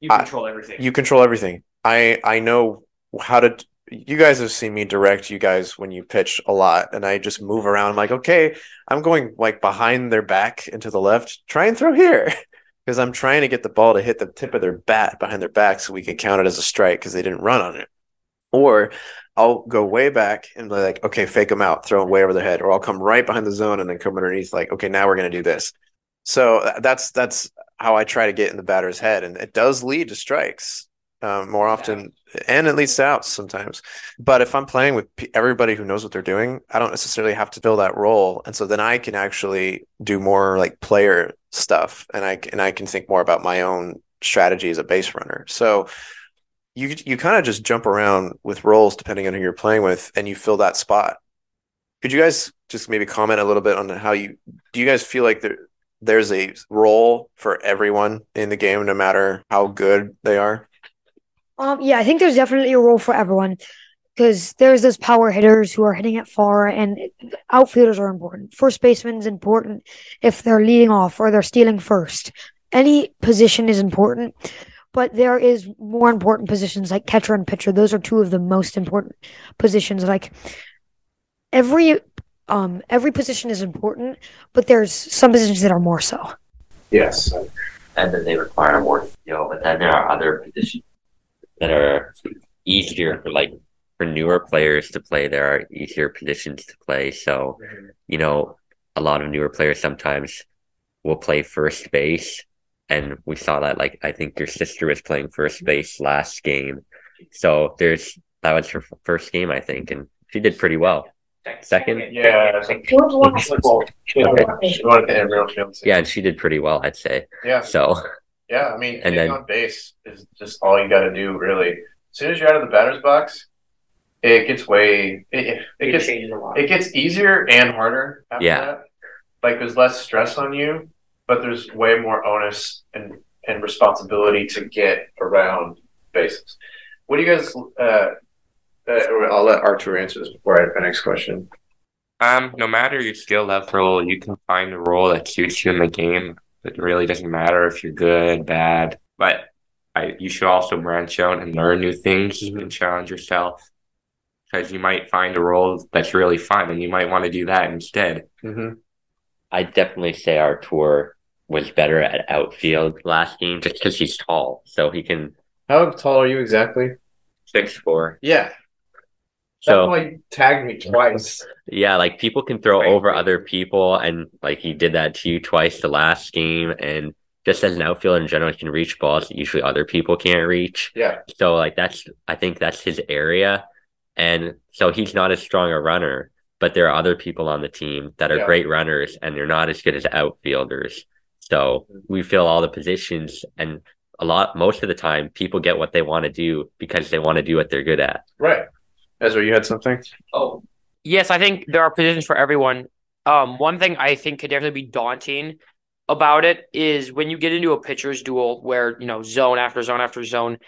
You I- control everything. you control everything. I I know how to. You guys have seen me direct you guys when you pitch a lot, and I just move around. I'm like, okay, I'm going like behind their back and to the left. Try and throw here because I'm trying to get the ball to hit the tip of their bat behind their back, so we can count it as a strike because they didn't run on it. Or I'll go way back and be like, okay, fake them out, throw them way over their head, or I'll come right behind the zone and then come underneath. Like, okay, now we're gonna do this. So uh, that's that's how I try to get in the batter's head, and it does lead to strikes um, more often, and it leads to outs sometimes. But if I'm playing with everybody who knows what they're doing, I don't necessarily have to fill that role, and so then I can actually do more like player stuff, and I and I can think more about my own strategy as a base runner. So you you kind of just jump around with roles depending on who you're playing with, and you fill that spot. Could you guys just maybe comment a little bit on how you do? You guys feel like there there's a role for everyone in the game, no matter how good they are. Um, yeah, I think there's definitely a role for everyone because there's those power hitters who are hitting it far, and outfielders are important. First baseman is important if they're leading off or they're stealing first. Any position is important, but there is more important positions like catcher and pitcher. Those are two of the most important positions. Like every um every position is important, but there's some positions that are more so. Yes. And then they require more skill, but then there are other positions that are easier for like for newer players to play. There are easier positions to play. So, you know, a lot of newer players sometimes will play first base. And we saw that, like, I think your sister was playing first base last game. So there's, that was her first game, I think, and she did pretty well. Second? Yeah. I think- Well, you know, Okay. you wanted to have real feelings. Yeah, and she did pretty well, I'd say. Yeah. So, Yeah, I mean, And hitting then- on base is just all you got to do, really. As soon as you're out of the batter's box, it gets way it, it, it gets a lot. it gets easier and harder after Yeah. that. Like there's less stress on you, but there's way more onus and and responsibility to get around bases. What do you guys? Uh, uh, I'll let Artur answer this before I have my next question. Um, no matter your skill level, you can find a role that suits you in the game. It really doesn't matter if you're good, bad, but I, you should also branch out and learn new things and challenge yourself. Because you might find a role that's really fun and you might want to do that instead. Mm-hmm. I'd definitely say Artur was better at outfield last game just because he's tall. So he can How tall are you exactly? six four. Yeah, So you tagged me twice. Yeah, like people can throw Right. over other people, and like he did that to you twice the last game. And just as an outfielder in general, he can reach balls that usually other people can't reach. Yeah, So like that's I think that's his area, and so he's not as strong a runner. But there are other people on the team that are Yeah. great runners, and they're not as good as outfielders. So we fill all the positions, and a lot most of the time, people get what they want to do because they want to do what they're good at. right. Ezra, you had something. Oh, yes, I think there are positions for everyone. Um, one thing I think could definitely be daunting about it is when you get into a pitcher's duel where, you know, zone after zone after zone,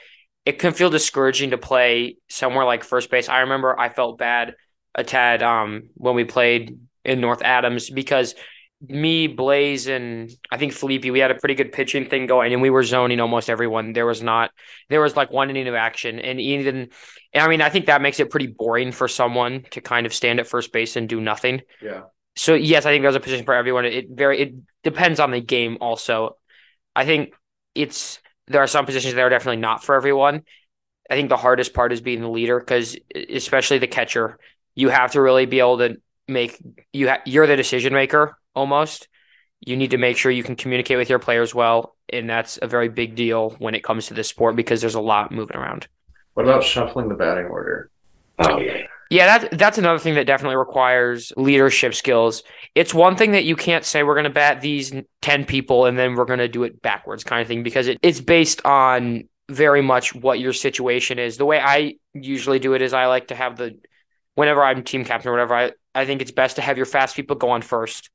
it can feel discouraging to play somewhere like first base. I remember I felt bad a tad um when we played in North Adams because me, Blaze, and I think Felipe, we had a pretty good pitching thing going, and we were zoning almost everyone. There was not, there was like one inning of action, and even, and I mean, I think that makes it pretty boring for someone to kind of stand at first base and do nothing. Yeah. So yes, I think there's a position for everyone. It very it depends on the game. Also, I think it's there are some positions that are definitely not for everyone. I think the hardest part is being the leader because especially the catcher, you have to really be able to make you ha- you're the decision maker almost. You need to make sure you can communicate with your players well, and that's a very big deal when it comes to this sport because there's a lot moving around. What about shuffling the batting order? Oh yeah. Yeah, that's that's another thing that definitely requires leadership skills. It's one thing that you can't say we're going to bat these 10 people and then we're going to do it backwards kind of thing because it, it's based on very much what your situation is. The way I usually do it is I like to have the whenever I'm team captain or whatever, I, I think it's best to have your fast people go on first.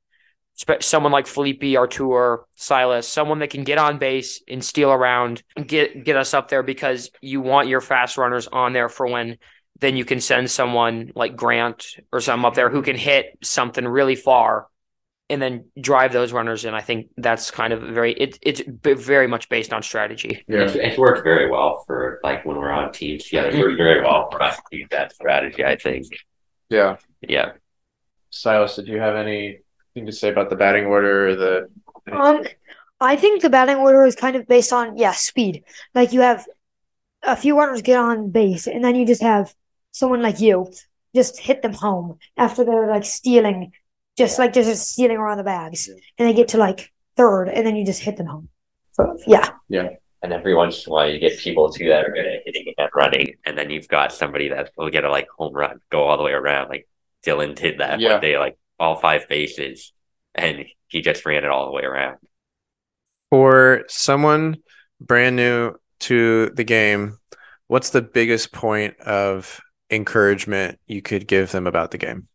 Spe- Someone like Felipe, Artur, Silas, someone that can get on base and steal around, and get get us up there because you want your fast runners on there for when then you can send someone like Grant or something up there who can hit something really far and then drive those runners in. I think that's kind of very it, it's very much based on strategy. It's, it's worked very well for like when we're on teams together. It's worked very well for us to use that strategy. I think. Yeah. Yeah. Silas, did you have anything to say about the batting order or the Um, I think the batting order is kind of based on yeah speed. Like you have a few runners get on base, and then you just have someone like you just hit them home after they're like stealing, just like just stealing around the bags, and they get to like third, and then you just hit them home. So yeah, yeah, And every once in a while, you get people too that are good at hitting and running, and then you've got somebody that will get a like home run, go all the way around. Like Dylan did that Yeah. one day, like all five bases, and he just ran it all the way around. For someone brand new to the game, what's the biggest point of encouragement you could give them about the game?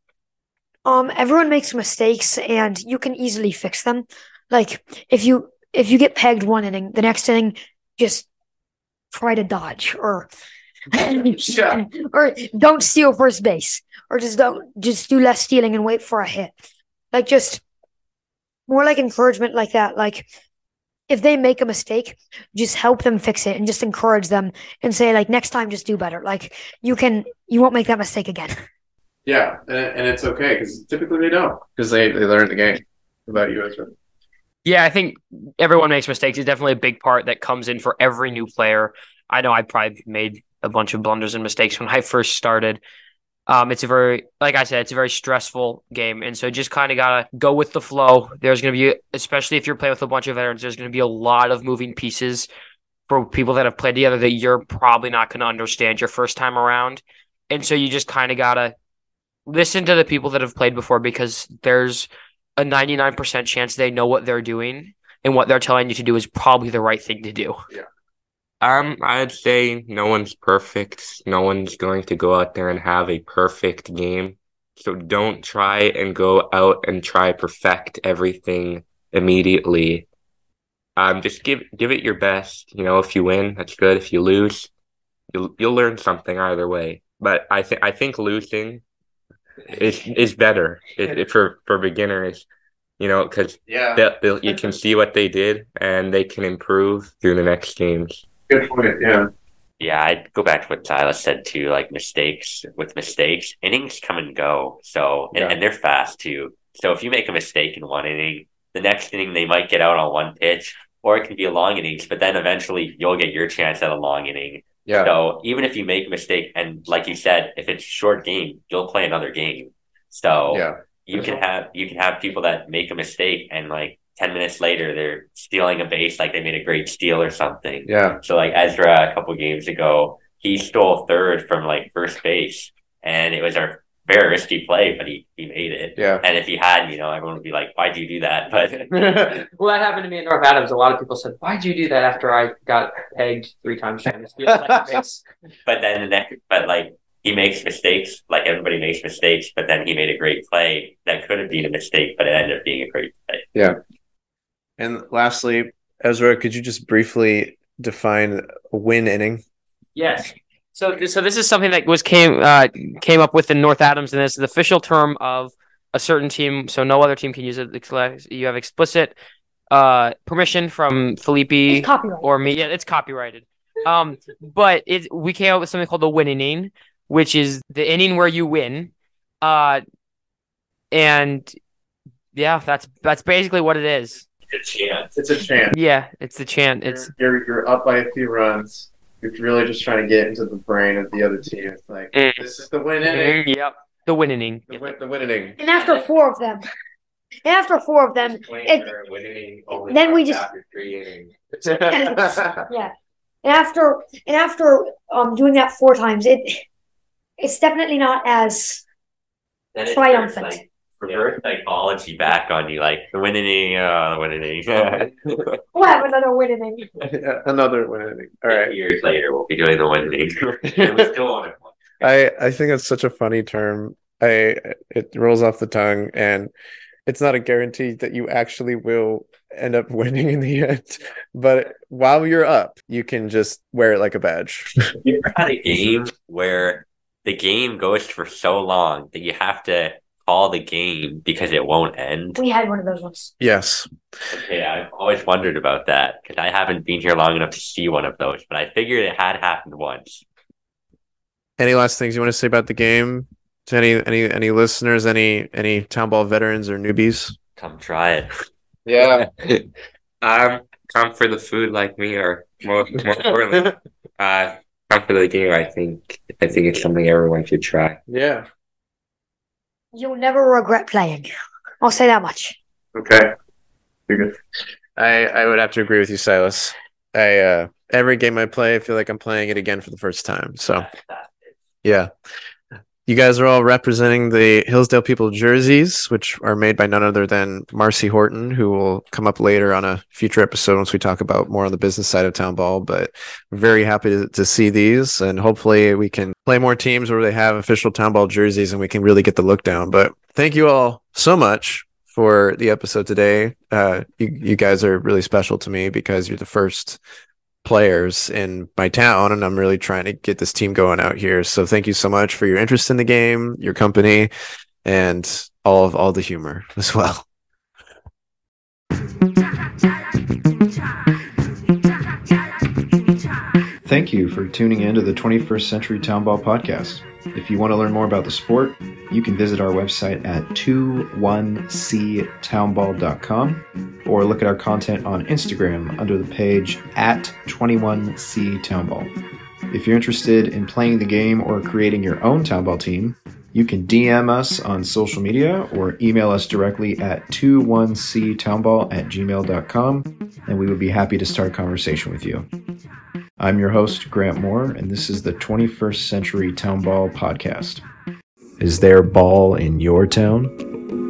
um, everyone makes mistakes, and you can easily fix them. Like if you if you get pegged one inning, the next inning just try to dodge or Yeah. or don't steal first base or just don't just do less stealing and wait for a hit. Like just more like encouragement like that. Like if they make a mistake, just help them fix it and just encourage them and say like next time just do better. Like you can you won't make that mistake again. Yeah, and, and it's okay because typically they don't because they, they learn the game. What about you, Ezra? Yeah, I think everyone makes mistakes. It's definitely a big part that comes in for every new player. I know I probably made a bunch of blunders and mistakes when I first started. Um, it's a very, like I said, it's a very stressful game, and so just kind of gotta go with the flow. There's gonna be, especially if you're playing with a bunch of veterans, there's gonna be a lot of moving pieces for people that have played together that you're probably not gonna understand your first time around, and so you just kind of gotta listen to the people that have played before because there's a 99% chance they know what they're doing and what they're telling you to do is probably the right thing to do. Um, I'd say no one's perfect. No one's going to go out there and have a perfect game. So don't try and go out and try perfect everything immediately. Um, just give give it your best. You know, if you win, that's good. If you lose, you'll you'll learn something either way. But I think I think losing is is better it, it- for for beginners. You know, because Yeah. they'll, they'll, you can see what they did and they can improve through the next games. Good point. Yeah. Yeah, I'd go back to what Silas said too, like mistakes with mistakes, innings come and go. So and, Yeah. and they're fast too. So if you make a mistake in one inning, the next inning they might get out on one pitch, or it can be a long innings, but then eventually you'll get your chance at a long inning. Yeah. So even if you make a mistake, and like you said, if it's a short game, you'll play another game. So Yeah. you can have you can have people that make a mistake and like ten minutes later they're stealing a base like they made a great steal or something. Yeah. So like Ezra a couple games ago, he stole third from like first base, and it was our very risky play, but he he made it. Yeah. And if he had, you know, everyone would be like, "Why'd you do that?" But Well, that happened to me in North Adams. A lot of people said, "Why'd you do that?" After I got pegged three times trying to steal but then the next, but like he makes mistakes, like everybody makes mistakes, but then he made a great play that could have been a mistake, but it ended up being a great play. And lastly, Ezra, could you just briefly define a win inning? Yes. So, so this is something that was came uh, came up with in North Adams, and this is the official term of a certain team. So no other team can use it. You have explicit uh, permission from Felipe or me. Yeah, it's copyrighted. Um, but it we came up with something called the win inning, which is the inning where you win. Uh, and yeah, that's that's basically what it is. Good chance. It's a chance. Yeah, it's a chant. It's you're, you're you're up by a few runs. You're really just trying to get into the brain of the other team. It's like Mm. this is the win inning. Mm, yep, the win inning. The win, the win inning. And after four of them, and after four of them, it- then we just- after three innings. yeah. And after and after um doing that four times, it it's definitely not as Then Triumphant. starts, like reverse psychology back on you, like the winning, uh, the winning. we'll have another win inning. Another win inning. All right. Years later, we'll be doing the winning. and we still want it. I I think it's such a funny term. I it rolls off the tongue, and it's not a guarantee that you actually will end up winning in the end. But while you're up, you can just wear it like a badge. You ever had a game where the game goes for so long that you have to call the game because it won't end? We had one of those ones. yes. Okay, I've always wondered about that because I haven't been here long enough to see one of those, but I figured it had happened once. Any last things you want to say about the game? To any any any listeners, any any town ball veterans or newbies? Come try it. Yeah. um, come for the food like me, or more, more importantly, uh, come for the game. I think I think it's something everyone should try. Yeah. You'll never regret playing. I'll say that much. Okay. You're good. I I would have to agree with you, Silas. I uh every game I play, I feel like I'm playing it again for the first time. So yeah. You guys are all representing the Hillsdale People jerseys, which are made by none other than Marcy Horton, who will come up later on a future episode once we talk about more on the business side of Town Ball. But very happy to, to see these, and hopefully we can play more teams where they have official Town Ball jerseys and we can really get the look down. But thank you all so much for the episode today. Uh, you, you guys are really special to me because you're the first players in my town and I'm really trying to get this team going out here. So thank you so much for your interest in the game, your company, and all of all the humor as well. Thank you for tuning in to the 21st Century Town Ball Podcast. If you want to learn more about the sport, you can visit our website at 21ctownball.com or look at our content on Instagram under the page at 21ctownball. If you're interested in playing the game or creating your own Townball team, you can DM us on social media or email us directly at 21ctownball at gmail.com and we would be happy to start a conversation with you. I'm your host, Grant Moore, and this is the 21st Century Town Ball Podcast. Is there ball in your town?